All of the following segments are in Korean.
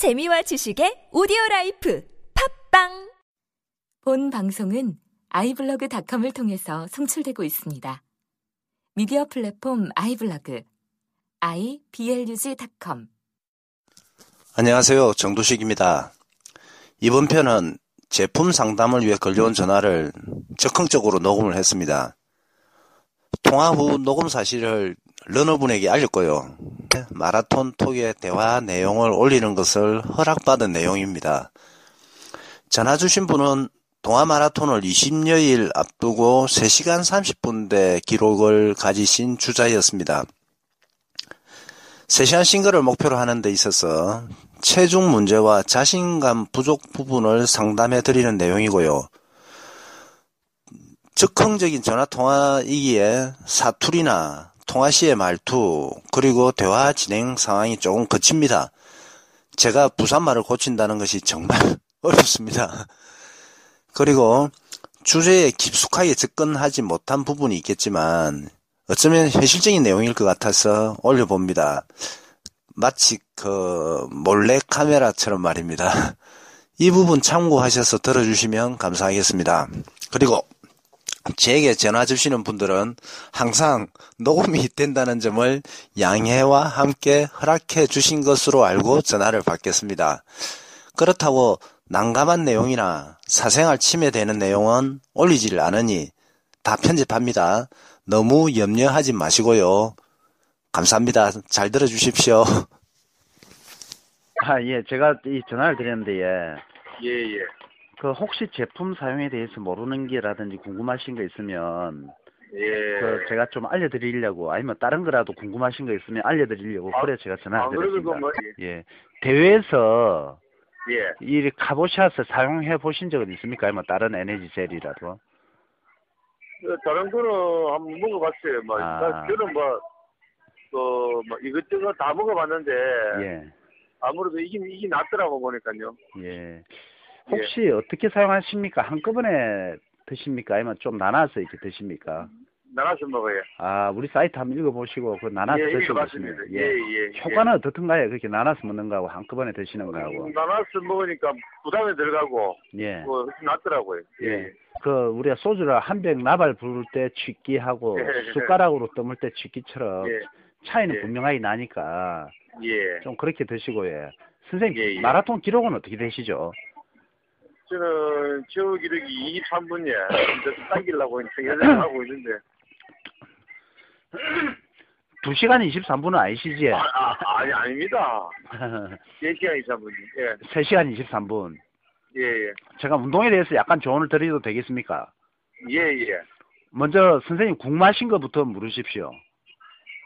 재미와 지식의 오디오 라이프 팟빵 본 방송은 아이블로그닷컴을 통해서 송출되고 있습니다. 미디어 플랫폼 아이블로그 iblog.com 안녕하세요. 정두식입니다. 이번 편은 제품 상담을 위해 걸려온 전화를 적극적으로 녹음을 했습니다. 통화 후 녹음 사실을 러너분에게 알렸고요. 마라톤 톡에 대화 내용을 올리는 것을 허락받은 내용입니다. 전화 주신 분은 동아 마라톤을 20여일 앞두고 3시간 30분대 기록을 가지신 주자였습니다. 3시간 싱글을 목표로 하는 데 있어서 체중 문제와 자신감 부족 부분을 상담해 드리는 내용이고요. 즉흥적인 전화 통화이기에 사투리나 통화 시의 말투 그리고 대화 진행 상황이 조금 거칩니다. 제가 부산말을 고친다는 것이 정말 어렵습니다. 그리고 주제에 깊숙하게 접근하지 못한 부분이 있겠지만 어쩌면 현실적인 내용일 것 같아서 올려봅니다. 마치 그 몰래 카메라처럼 말입니다. 이 부분 참고하셔서 들어주시면 감사하겠습니다. 그리고 제게 전화 주시는 분들은 항상 녹음이 된다는 점을 양해와 함께 허락해 주신 것으로 알고 전화를 받겠습니다. 그렇다고 난감한 내용이나 사생활 침해되는 내용은 올리질 않으니 다 편집합니다. 너무 염려하지 마시고요. 감사합니다. 잘 들어주십시오. 아, 예, 제가 이 전화를 드렸는데, 예. 예, 예. 그 혹시 제품 사용에 대해서 모르는 게라든지 궁금하신 거 있으면, 예. 그 제가 좀 알려드리려고, 아니면 다른 거라도 궁금하신 거 있으면 알려드리려고, 아, 그래 제가 전화를 아, 드렸습니다. 뭐, 예. 대회에서 예. 이 카보샷을 사용해 보신 적은 있습니까? 아니면 다른 에너지 젤이라도? 그 다른 거는 한번 먹어봤어요. 뭐, 아. 나- 저는 뭐, 그, 뭐, 이것저것 다 먹어봤는데, 예. 아무래도 이게, 이게 낫더라고 보니까요. 예. 혹시 어떻게 사용하십니까? 한꺼번에 드십니까? 아니면 좀 나눠서 이렇게 드십니까? 나눠서 먹어요. 아, 우리 사이트 한번 읽어보시고, 그 나눠서 예. 계시네요. 예, 예. 예. 효과는 어떻든가요? 그렇게 나눠서 먹는 거하고 한꺼번에 드시는 거하고. 나눠서 먹으니까 부담이 들어가고, 예. 뭐, 훨씬 낫더라고요. 예. 예. 그 우리가 소주를 한 병 나발 부을 때 취기하고 예. 숟가락으로 떠물 때 취기처럼 예. 차이는 예. 분명하게 나니까 예. 좀 그렇게 드시고 예. 선생님 예, 예. 마라톤 기록은 어떻게 되시죠? 저는 저 기록이 23분이야. 이제 당기려고 생각을 하고 있는데. 2시간 23분은 아니시지? 아, 아, 아니, 아닙니다. 4시간 23분이. 예. 3시간 23분. 예, 예. 제가 운동에 대해서 약간 조언을 드려도 되겠습니까? 예, 예. 먼저 선생님 국 마신 것부터 물으십시오.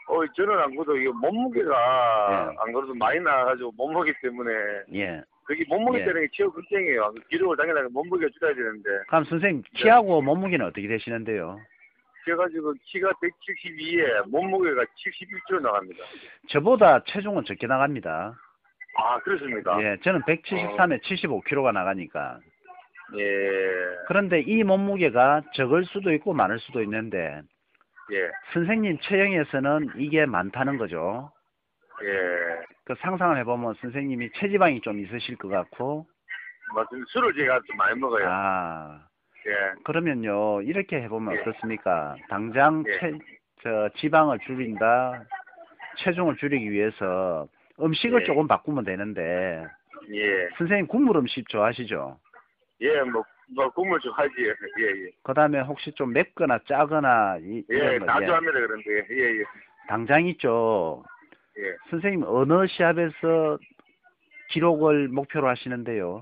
어, 저는 안 그래도 이거 몸무게가 예. 안 그래도 많이 나가지고 몸무게 때문에 예. 그게 몸무게 예. 때문에 최고 걱정이에요. 기록을 당연하게 몸무게가 줄여야 되는데 그럼 선생님 키하고 몸무게는 어떻게 되시는데요? 그래가지고 키가 172에 몸무게가 71kg 나갑니다. 저보다 체중은 적게 나갑니다. 아, 그렇습니까? 예, 저는 173에 75kg가 나가니까. 예. 그런데 이 몸무게가 적을 수도 있고 많을 수도 있는데 예. 선생님 체형에서는 이게 많다는 거죠. 예. 그 상상을 해보면 선생님이 체지방이 좀 있으실 것 같고 맞습니다. 술을 제가 좀 많이 먹어요. 아 예. 그러면요 이렇게 해보면 예. 어떻습니까? 당장 예. 체, 저 지방을 줄인다 체중을 줄이기 위해서 음식을 예. 조금 바꾸면 되는데 예. 선생님 국물 음식 좋아하시죠? 예, 뭐, 뭐, 국물 좀 하지. 예, 예. 그 다음에 혹시 좀 맵거나 짜거나 이, 예, 다 예. 좋아합니다, 그런데. 예, 예. 당장 있죠. 예. 선생님 어느 시합에서 기록을 목표로 하시는데요?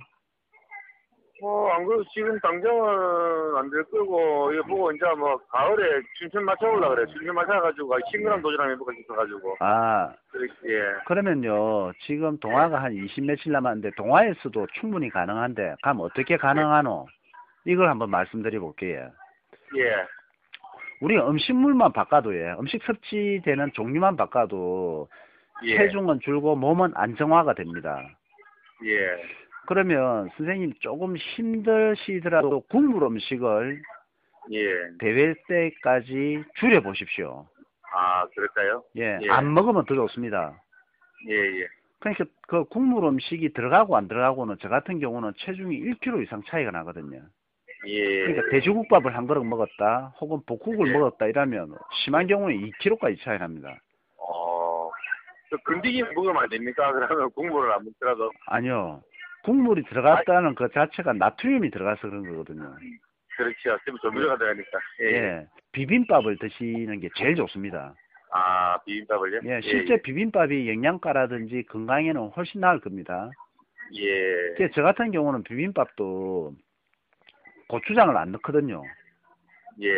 뭐, 안 그래도 지금 당장은 안 될 거고, 이거 보고 이제 뭐, 가을에 춘천 맞춰보려고 그래. 춘천 맞춰 가지고, 신그람 도전하면 해볼까 싶어 가지고. 아 그렇게, 예. 그러면요 지금 동화가 한 20 며칠 남았는데 동화에서도 충분히 가능한데 그럼 어떻게 가능하노? 이걸 한번 말씀드려 볼게요. 예. 우리가 음식물만 바꿔도 예, 음식 섭취되는 종류만 바꿔도 예. 체중은 줄고 몸은 안정화가 됩니다. 예. 그러면 선생님 조금 힘드시더라도 국물 음식을 예. 대회 때까지 줄여 보십시오. 아, 그럴까요? 예, 예. 안 먹으면 더 좋습니다. 예, 예. 그러니까 그 국물 음식이 들어가고 안 들어가고는 저 같은 경우는 체중이 1kg 이상 차이가 나거든요. 예. 그러니까 돼지국밥을 한 그릇 먹었다, 혹은 볶국을 예. 먹었다 이러면 심한 경우는 2kg까지 차이 납니다. 어, 그 건더기 먹으면 안 됩니까? 그러면 국물을 안 먹더라도. 아니요. 국물이 들어갔다는 그 자체가 나트륨이 들어가서 그런 거거든요. 그렇죠. 지금 조미료가 들어가니까. 예. 예. 비빔밥을 드시는 게 제일 좋습니다. 아, 비빔밥을요? 예, 실제 비빔밥이 영양가라든지 건강에는 훨씬 나을 겁니다. 예. 저 같은 경우는 비빔밥도 고추장을 안 넣거든요. 예.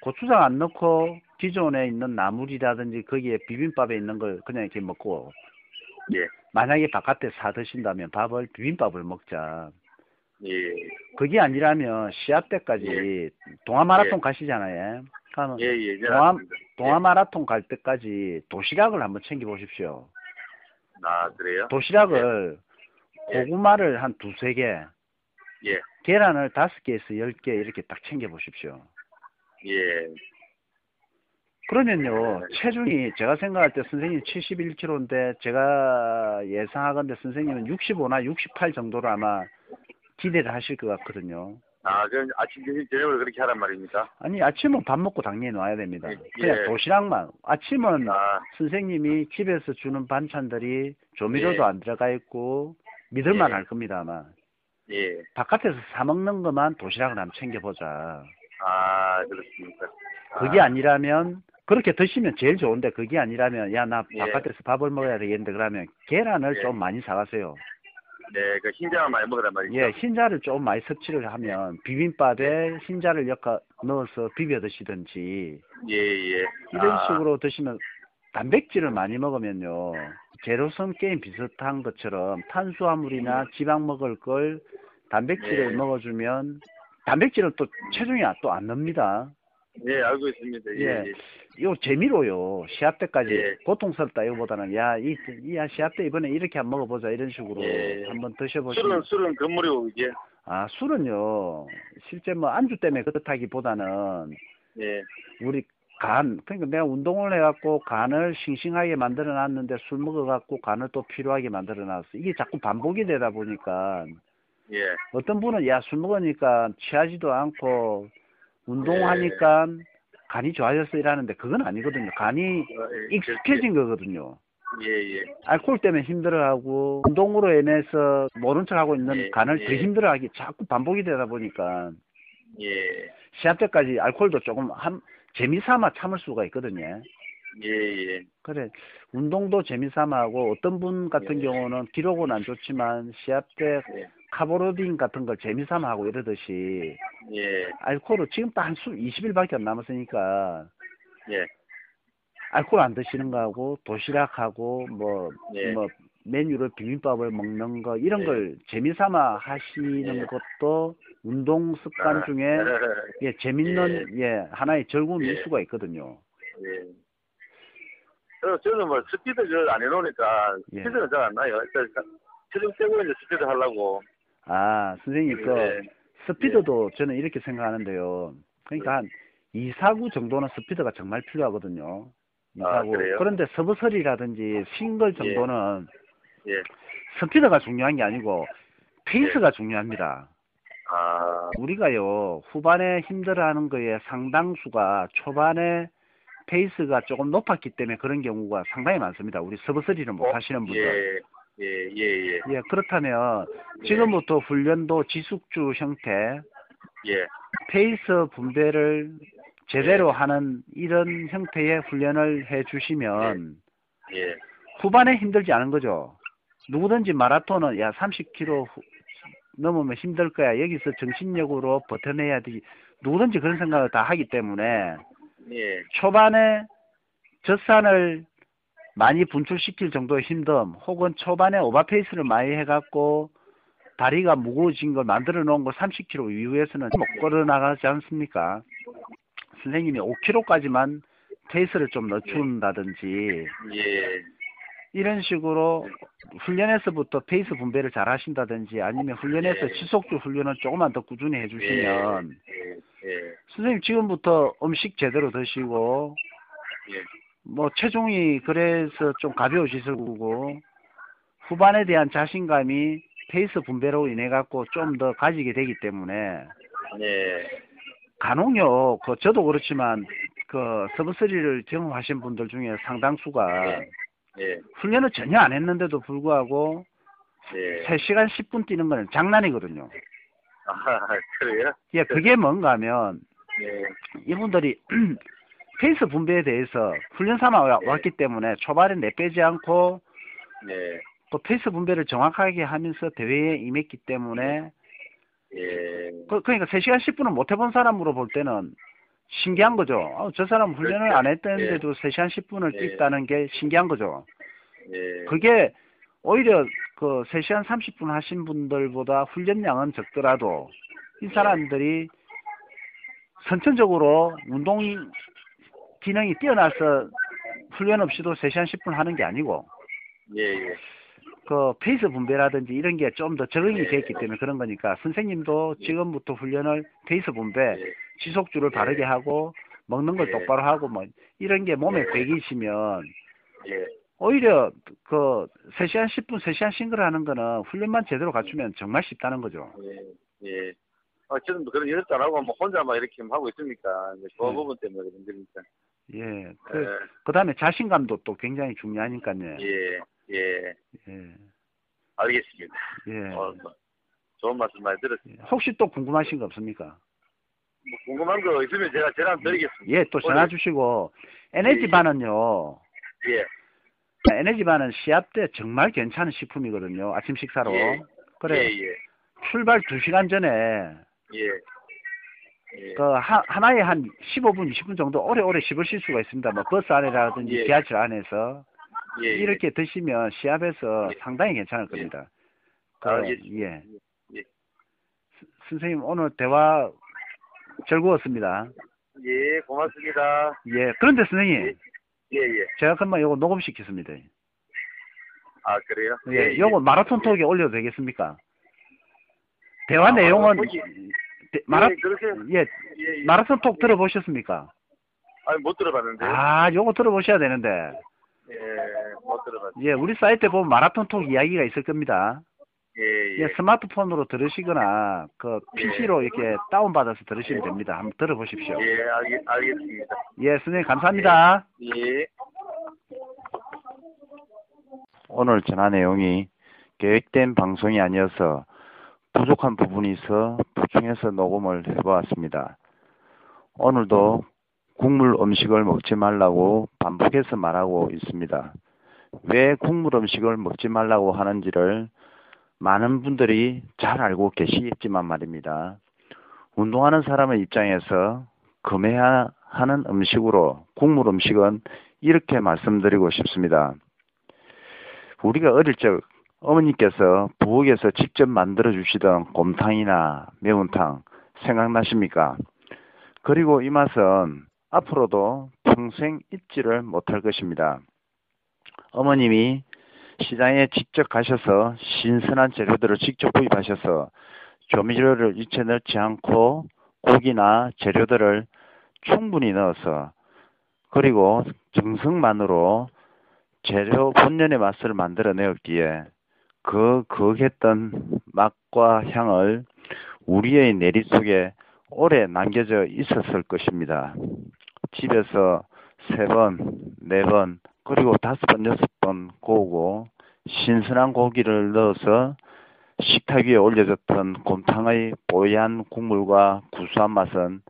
고추장 안 넣고 기존에 있는 나물이라든지 거기에 비빔밥에 있는 걸 그냥 이렇게 먹고 예. 만약에 바깥에 사 드신다면 밥을 비빔밥을 먹자. 예. 그게 아니라면 시합 때까지 동아 마라톤 가시잖아요. 그러면 예, 예. 이제 동아, 알았습니다. 동아 마라톤 갈 때까지 도시락을 한번 챙겨 보십시오. 아, 그래요? 도시락을 예. 고구마를 한 두세 개, 예. 계란을 다섯 개에서 열 개 이렇게 딱 챙겨 보십시오. 예. 그러면요, 네. 체중이 제가 생각할 때 선생님 71kg인데 제가 예상하건데 선생님은 65나 68 정도로 아마 기대를 하실 것 같거든요. 아, 그럼 아침, 저녁을 그렇게 하란 말입니까? 아니, 아침은 밥 먹고 당연히 놔야 됩니다. 예, 그냥 예. 도시락만. 아침은 아, 선생님이 집에서 주는 반찬들이 조미료도 예. 안 들어가 있고 믿을만 예. 할 겁니다, 아마. 예. 바깥에서 사 먹는 것만 도시락을 한번 챙겨보자. 아, 그렇습니까? 아, 그게 아니라면 그렇게 드시면 제일 좋은데 그게 아니라면 야나 예. 바깥에서 밥을 먹어야 되겠는데 그러면 계란을 예. 좀 많이 사가세요. 네, 그 흰자만 많이 먹으란 말이죠. 예, 흰자를 좀 많이 섭취를 하면 비빔밥에 흰자를 엮어 넣어서 비벼 드시든지 예, 예. 이런 아, 식으로 드시면 단백질을 많이 먹으면요 제로섬 게임 비슷한 것처럼 탄수화물이나 지방 먹을 걸 단백질을 네. 먹어주면 단백질은 또 체중이 또안 납니다. 예, 알고 있습니다. 예, 예. 예. 요 재미로요. 시합 때까지 예. 고통스럽다 이거보다는 야, 이, 이 야, 시합 때 이번에 이렇게 한번 먹어보자 이런 식으로 예. 한번 술은, 드셔보시면 술은 건물이고, 이게. 아 술은요 실제 뭐 안주 때문에 그렇다기보다는 예. 우리 간 그러니까 내가 운동을 해갖고 간을 싱싱하게 만들어놨는데 술 먹어갖고 간을 또 필요하게 만들어놨어 이게 자꾸 반복이 되다 보니까 예. 어떤 분은 야술 먹으니까 취하지도 않고 운동하니까 간이 좋아졌어 이러는데 그건 아니거든요 간이 어, 예. 익숙해진 거거든요. 예, 예. 알코올 때문에 힘들어하고 운동으로 인해서 모른 척하고 있는 예, 간을 예. 더 힘들어하기 자꾸 반복이 되다 보니까 예. 시합 때까지 알코올도 조금 한 재미삼아 참을 수가 있거든요. 예, 예. 그래 운동도 재미삼아 하고 어떤 분 같은 예. 경우는 기록은 안 좋지만 시합 때 예. 카보로딘 같은 걸 재미삼아 하고 이러듯이 예. 알코올을 지금 딱한술 20일밖에 안 남았으니까 예. 알코올 안 드시는 거하고 도시락하고 뭐, 예. 뭐 메뉴를 비빔밥을 먹는 거 이런 예. 걸 재미삼아 하시는 예. 것도 운동 습관 아, 중에 예 재밌는 예, 하나의 즐거움일 예. 수가 있거든요. 예. 저, 저는 뭐 스피드 저안 해놓으니까 예. 스피드는 잘 안 나요. 일단 체중 빼고 이제 스피드 하려고. 아 선생님 그 예. 스피드도 저는 이렇게 생각하는데요. 그러니까 한 2, 49 정도는 스피드가 정말 필요하거든요. 2, 아, 4구. 그래요? 그런데 sub-three라든지 싱글 정도는 예. 스피드가 중요한 게 아니고 페이스가 중요합니다. 아, 우리가요 후반에 힘들어하는 거에 상당수가 초반에 페이스가 조금 높았기 때문에 그런 경우가 상당히 많습니다. 우리 sub-three를 못 하시는 분들. 예. 예, 예, 예. 예, 그렇다면 지금부터 훈련도 지속주 형태, 예. 페이스 분배를 제대로 하는 이런 형태의 훈련을 해 주시면 예. 후반에 힘들지 않은 거죠. 누구든지 마라톤은 야 30km 후- 넘으면 힘들 거야. 여기서 정신력으로 버텨내야 되지. 누구든지 그런 생각을 다 하기 때문에 예. 초반에 젖산을 많이 분출시킬 정도의 힘듦 혹은 초반에 오버페이스를 많이 해갖고 다리가 무거워진 걸 만들어 놓은 걸 30km 이후에서는 못 걸어 나가지 않습니까? 선생님이 5km까지만 페이스를 좀 늦춘다든지 예. 이런 식으로 훈련에서부터 페이스 분배를 잘 하신다든지 아니면 훈련에서 예. 지속주 훈련을 조금만 더 꾸준히 해주시면 예. 예. 선생님 지금부터 음식 제대로 드시고 예. 뭐 체중이 그래서 좀 가벼우실 거고 후반에 대한 자신감이 페이스 분배로 인해 갖고 좀 더 가지게 되기 때문에 예. 간혹요, 그 저도 그렇지만 그 sub-3를 경험하신 분들 중에 상당수가 예. 예. 훈련을 전혀 안 했는데도 불구하고 예. 3시간 10분 뛰는 건 장난이거든요. 아, 그래요? 예, 그게 뭔가 하면 예. 이분들이 페이스 분배에 대해서 훈련 삼아 와- 예. 왔기 때문에 초반에 내빼지 않고 예. 또 페이스 분배를 정확하게 하면서 대회에 임했기 때문에 예. 그, 그러니까 3시간 10분을 못 해본 사람으로 볼 때는 신기한 거죠. 어, 저 사람 훈련을 그렇죠. 안 했는데도 3시간 10분을 예. 뛰었다는 게 신기한 거죠. 예. 그게 오히려 그 3시간 30분 하신 분들보다 훈련량은 적더라도 이 사람들이 선천적으로 운동 기능이 뛰어나서 훈련 없이도 3시간 10분 하는 게 아니고 예. 예. 그 페이스 분배라든지 이런 게 좀 더 적응이 예. 돼 있기 때문에 그런 거니까 선생님도 지금부터 훈련을 페이스 분배, 예. 지속주를 예. 바르게 하고 먹는 걸 예. 똑바로 하고 뭐 이런 게 몸에 예. 배기시면 예. 오히려 그 3시간 10분, 3시간 싱글 하는 거는 훈련만 제대로 갖추면 정말 쉽다는 거죠. 예. 예. 아, 저는 뭐 그런 연습 안 하고 뭐 혼자 막 이렇게 하고 있으니까 이제 그 네. 부분 때문에 그런 거니까. 예. 그, 예. 그 다음에 자신감도 또 굉장히 중요하니까요. 예. 예. 예. 알겠습니다. 예. 어, 뭐 좋은 말씀 많이 들었습니다. 혹시 또 궁금하신 거 없습니까? 뭐 궁금한 거 있으면 제가 전화 드리겠습니다. 예, 또 전화 주시고, 에너지 바는요, 예. 에너지 바는 시합 때 정말 괜찮은 식품이거든요. 아침 식사로. 예. 그래, 예. 예. 출발 2시간 전에, 예. 예. 그, 하, 하나에 한 15분, 20분 정도 오래오래 씹으실 수가 있습니다. 뭐, 버스 안에라든지 예. 지하철 안에서. 예. 이렇게 드시면 시합에서 예. 상당히 괜찮을 겁니다. 그, 알겠습니다. 예. 예. 스- 선생님, 오늘 대화 즐거웠습니다. 예, 고맙습니다. 예. 그런데 선생님, 예, 예. 제가 그만 요거 녹음시켰습니다. 아, 그래요? 예, 요거 마라톤 톡에 올려도 되겠습니까? 대화 아, 내용은 대- 마라 예, 그렇게 예 예, 예. 마라톤 톡 들어보셨습니까? 아니 못 들어봤는데. 아, 요거 들어보셔야 되는데. 예, 못 들어봤. 예, 우리 사이트에 보면 마라톤 톡 이야기가 있을 겁니다. 예, 예. 예, 스마트폰으로 들으시거나 그 예. PC로 이렇게 다운 받아서 들으시면 됩니다. 한번 들어보십시오. 예, 알겠, 알겠습니다. 예, 선생님 감사합니다. 예. 오늘 전화 내용이 계획된 방송이 아니어서 부족한 부분이 있어 보충해서 녹음을 해보았습니다. 오늘도 국물 음식을 먹지 말라고 반복해서 말하고 있습니다. 왜 국물 음식을 먹지 말라고 하는지를 많은 분들이 잘 알고 계시겠지만 말입니다. 운동하는 사람의 입장에서 금해야 하는 음식으로 국물 음식은 이렇게 말씀드리고 싶습니다. 우리가 어릴 적 어머니께서 부엌에서 직접 만들어 주시던 곰탕이나 매운탕 생각나십니까? 그리고 이 맛은 앞으로도 평생 잊지를 못할 것입니다. 어머님이 시장에 직접 가셔서 신선한 재료들을 직접 구입하셔서 조미료를 일체 넣지 않고 고기나 재료들을 충분히 넣어서 그리고 정성만으로 재료 본연의 맛을 만들어내었기에 그 거했던 맛과 향을 우리의 내리 속에 오래 남겨져 있었을 것입니다. 집에서 세 번, 네 번, 그리고 다섯 번, 여섯 번 구우고 신선한 고기를 넣어서 식탁 위에 올려졌던 곰탕의 뽀얀 국물과 구수한 맛은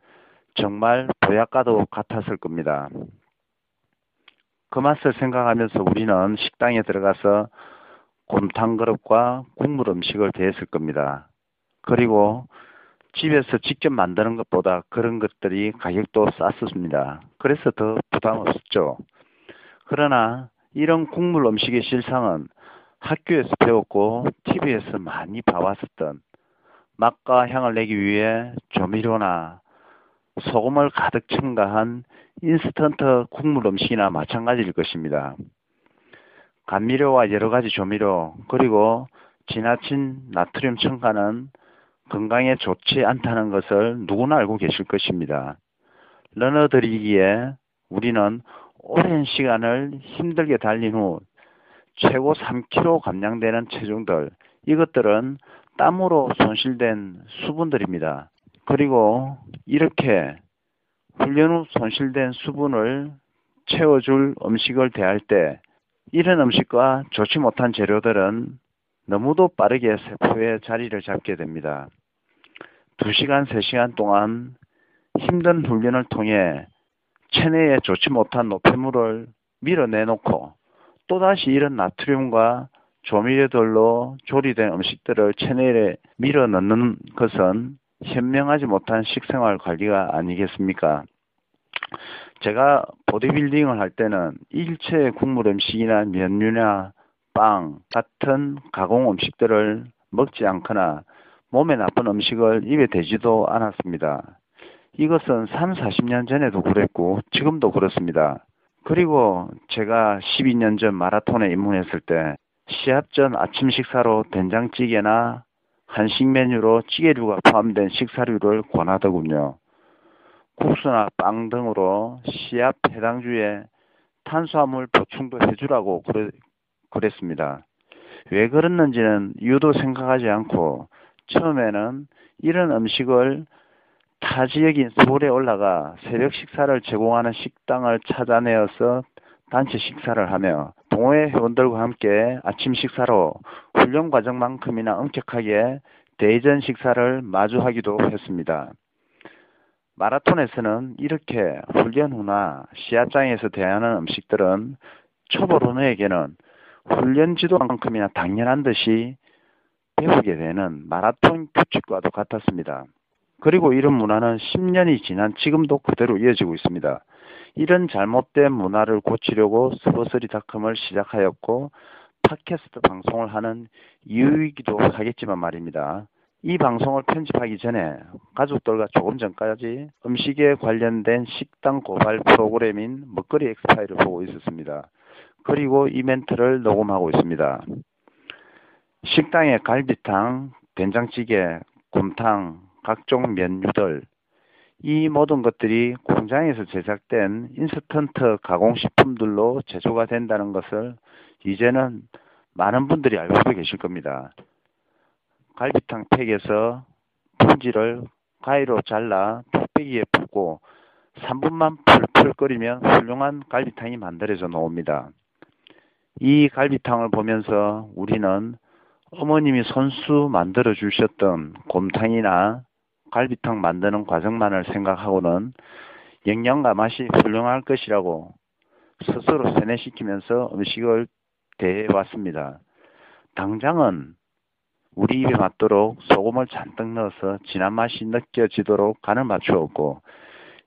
정말 보약과도 같았을 겁니다. 그 맛을 생각하면서 우리는 식당에 들어가서 곰탕 그릇과 국물 음식을 대했을 겁니다. 그리고 집에서 직접 만드는 것보다 그런 것들이 가격도 쌌습니다. 그래서 더 부담 없었죠. 그러나 이런 국물 음식의 실상은 학교에서 배웠고 TV에서 많이 봐왔었던 맛과 향을 내기 위해 조미료나 소금을 가득 첨가한 인스턴트 국물 음식이나 마찬가지일 것입니다. 감미료와 여러 가지 조미료 그리고 지나친 나트륨 첨가는 건강에 좋지 않다는 것을 누구나 알고 계실 것입니다. 러너들이기에 우리는 오랜 시간을 힘들게 달린 후 최고 3kg 감량되는 체중들 이것들은 땀으로 손실된 수분들입니다. 그리고 이렇게 훈련 후 손실된 수분을 채워줄 음식을 대할 때 이런 음식과 좋지 못한 재료들은 너무도 빠르게 세포에 자리를 잡게 됩니다. 2시간, 3시간 동안 힘든 훈련을 통해 체내에 좋지 못한 노폐물을 밀어내놓고 또다시 이런 나트륨과 조미료들로 조리된 음식들을 체내에 밀어넣는 것은 현명하지 못한 식생활 관리가 아니겠습니까? 제가 보디빌딩을 할 때는 일체 국물 음식이나 면류나 빵 같은 가공 음식들을 먹지 않거나 몸에 나쁜 음식을 입에 대지도 않았습니다. 이것은 3, 40년 전에도 그랬고 지금도 그렇습니다. 그리고 제가 12년 전 마라톤에 입문했을 때 시합 전 아침 식사로 된장찌개나 한식 메뉴로 찌개류가 포함된 식사류를 권하더군요. 국수나 빵 등으로 시합 해당 주에 탄수화물 보충도 해주라고 그랬, 습니다 왜 그랬는지는 이유도 생각하지 않고 처음에는 이런 음식을 타 지역인 서울에 올라가 새벽 식사를 제공하는 식당을 찾아내어서 단체 식사를 하며 동호회 회원들과 함께 아침 식사로 훈련 과정만큼이나 엄격하게 대전 식사를 마주하기도 했습니다. 마라톤에서는 이렇게 훈련 후나 시합장에서 대하는 음식들은 초보 run너에게는 훈련 지도만큼이나 당연한 듯이 배우게 되는 마라톤 규칙과도 같았습니다. 그리고 이런 문화는 10년이 지난 지금도 그대로 이어지고 있습니다. 이런 잘못된 문화를 고치려고 스포츠리닷컴을 시작하였고 팟캐스트 방송을 하는 이유이기도 하겠지만 말입니다. 이 방송을 편집하기 전에 가족들과 조금 전까지 음식에 관련된 식당 고발 프로그램인 먹거리 엑스파일을 보고 있었습니다. 그리고 이 멘트를 녹음하고 있습니다. 식당에 갈비탕, 된장찌개, 곰탕, 각종 면류들, 이 모든 것들이 공장에서 제작된 인스턴트 가공식품들로 제조가 된다는 것을 이제는 많은 분들이 알고 계실 겁니다. 갈비탕 팩에서 분지를 가위로 잘라 뚝배기에 붓고 3분만 풀풀 끓이면 훌륭한 갈비탕이 만들어져 나옵니다. 이 갈비탕을 보면서 우리는 어머님이 손수 만들어 주셨던 곰탕이나 갈비탕 만드는 과정만을 생각하고는 영양과 맛이 훌륭할 것이라고 스스로 세뇌시키면서 음식을 대해왔습니다. 당장은 우리 입에 맞도록 소금을 잔뜩 넣어서 진한 맛이 느껴지도록 간을 맞추었고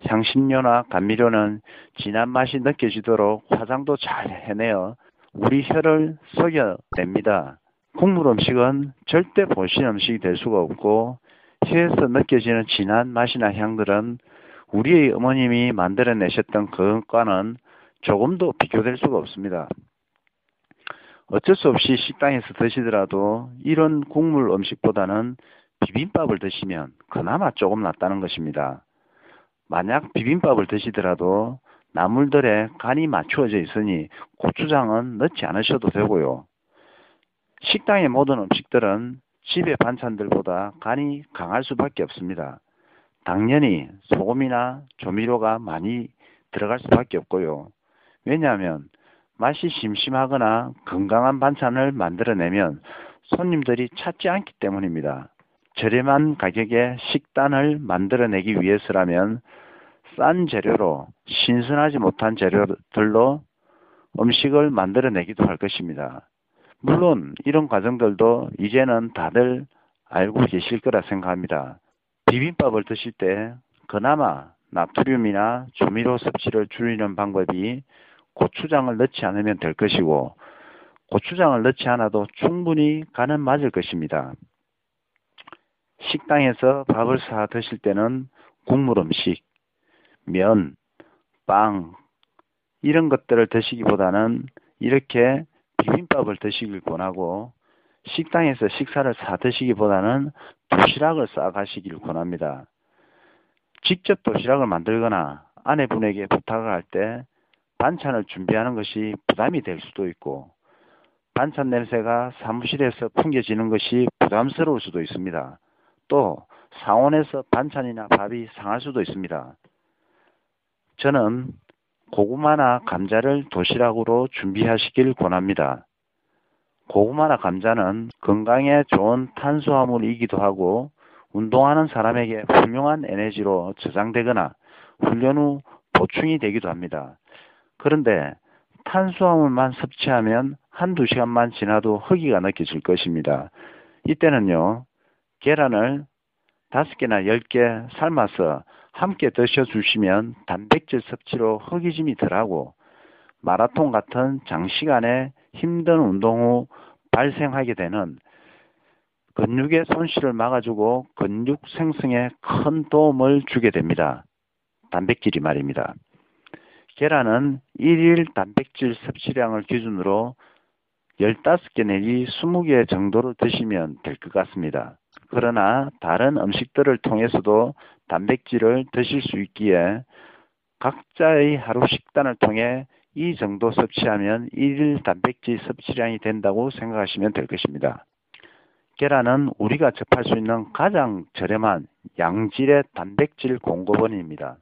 향신료나 감미료는 진한 맛이 느껴지도록 화장도 잘 해내어 우리 혀를 속여냅니다. 국물 음식은 절대 보신 음식이 될 수가 없고 혀에서 느껴지는 진한 맛이나 향들은 우리의 어머님이 만들어내셨던 그것과는 조금도 비교될 수가 없습니다. 어쩔 수 없이 식당에서 드시더라도 이런 국물 음식보다는 비빔밥을 드시면 그나마 조금 낫다는 것입니다. 만약 비빔밥을 드시더라도 나물들에 간이 맞추어져 있으니 고추장은 넣지 않으셔도 되고요. 식당의 모든 음식들은 집의 반찬들보다 간이 강할 수밖에 없습니다. 당연히 소금이나 조미료가 많이 들어갈 수밖에 없고요. 왜냐하면 맛이 심심하거나 건강한 반찬을 만들어내면 손님들이 찾지 않기 때문입니다. 저렴한 가격에 식단을 만들어내기 위해서라면 싼 재료로 신선하지 못한 재료들로 음식을 만들어내기도 할 것입니다. 물론 이런 과정들도 이제는 다들 알고 계실 거라 생각합니다. 비빔밥을 드실 때 그나마 나트륨이나 조미료 섭취를 줄이는 방법이 고추장을 넣지 않으면 될 것이고 고추장을 넣지 않아도 충분히 간은 맞을 것입니다. 식당에서 밥을 사 드실 때는 국물 음식, 면, 빵 이런 것들을 드시기보다는 이렇게 비빔밥을 드시길 권하고 식당에서 식사를 사 드시기보다는 도시락을 싸 가시길 권합니다. 직접 도시락을 만들거나 아내분에게 부탁을 할 때 반찬을 준비하는 것이 부담이 될 수도 있고 반찬 냄새가 사무실에서 풍겨지는 것이 부담스러울 수도 있습니다. 또 상온에서 반찬이나 밥이 상할 수도 있습니다. 저는 고구마나 감자를 도시락으로 준비하시길 권합니다. 고구마나 감자는 건강에 좋은 탄수화물이기도 하고 운동하는 사람에게 훌륭한 에너지로 저장되거나 훈련 후 보충이 되기도 합니다. 그런데 탄수화물만 섭취하면 한두 시간만 지나도 허기가 느껴질 것입니다. 이때는요, 계란을 다섯 개나 열 개 삶아서 함께 드셔주시면 단백질 섭취로 허기짐이 덜하고 마라톤 같은 장시간의 힘든 운동 후 발생하게 되는 근육의 손실을 막아주고 근육 생성에 큰 도움을 주게 됩니다. 단백질이 말입니다. 계란은 1일 단백질 섭취량을 기준으로 15개 내지 20개 정도로 드시면 될 것 같습니다. 그러나 다른 음식들을 통해서도 단백질을 드실 수 있기에 각자의 하루 식단을 통해 이 정도 섭취하면 1일 단백질 섭취량이 된다고 생각하시면 될 것입니다. 계란은 우리가 접할 수 있는 가장 저렴한 양질의 단백질 공급원입니다.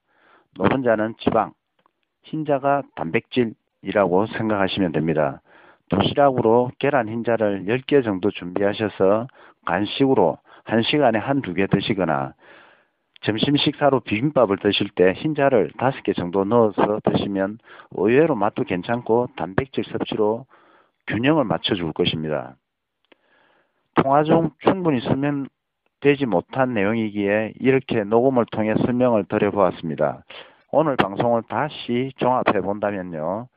노른자는 지방, 흰자가 단백질이라고 생각하시면 됩니다. 도시락으로 계란 흰자를 10개 정도 준비하셔서 간식으로 1시간에 한 두 개 드시거나 점심 식사로 비빔밥을 드실 때 흰자를 5개 정도 넣어서 드시면 의외로 맛도 괜찮고 단백질 섭취로 균형을 맞춰줄 것입니다. 통화 중 충분히 설명되지 못한 내용이기에 이렇게 녹음을 통해 설명을 드려보았습니다. 오늘 방송을 다시 종합해 본다면요.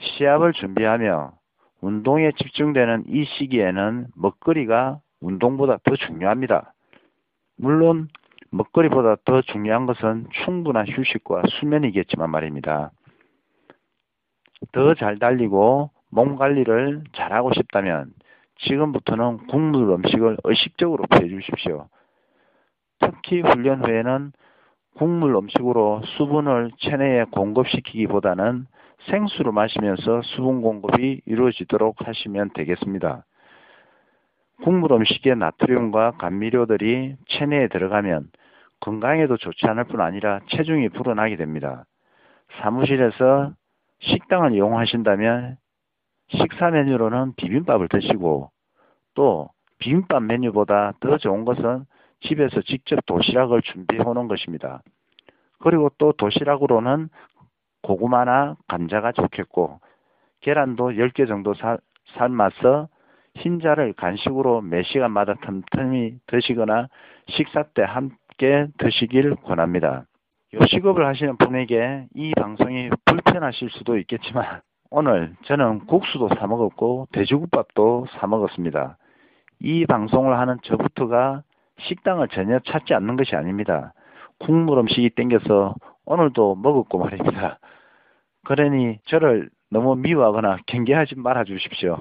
시합을 준비하며 운동에 집중되는 이 시기에는 먹거리가 운동보다 더 중요합니다. 물론 먹거리보다 더 중요한 것은 충분한 휴식과 수면이겠지만 말입니다. 더 잘 달리고 몸 관리를 잘하고 싶다면 지금부터는 국물 음식을 의식적으로 피해 주십시오. 특히 훈련 후에는 국물 음식으로 수분을 체내에 공급시키기보다는 생수를 마시면서 수분 공급이 이루어지도록 하시면 되겠습니다. 국물 음식의 나트륨과 감미료들이 체내에 들어가면 건강에도 좋지 않을 뿐 아니라 체중이 불어나게 됩니다. 사무실에서 식당을 이용하신다면 식사 메뉴로는 비빔밥을 드시고 또 비빔밥 메뉴보다 더 좋은 것은 집에서 직접 도시락을 준비해 오는 것입니다. 그리고 또 도시락으로는 고구마나 감자가 좋겠고 계란도 10개 정도 삶아서 흰자를 간식으로 매 시간마다 틈틈이 드시거나 식사 때 함께 드시길 권합니다. 요식업을 하시는 분에게 이 방송이 불편하실 수도 있겠지만 오늘 저는 국수도 사 먹었고 돼지국밥도 사 먹었습니다. 이 방송을 하는 저부터가 식당을 전혀 찾지 않는 것이 아닙니다. 국물 음식이 땡겨서 오늘도 먹었고 말입니다. 그러니 저를 너무 미워하거나 경계하지 말아 주십시오.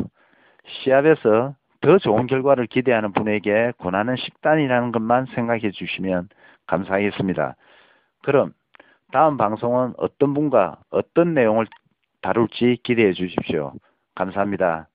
시합에서 더 좋은 결과를 기대하는 분에게 권하는 식단이라는 것만 생각해 주시면 감사하겠습니다. 그럼 다음 방송은 어떤 분과 어떤 내용을 다룰지 기대해 주십시오. 감사합니다.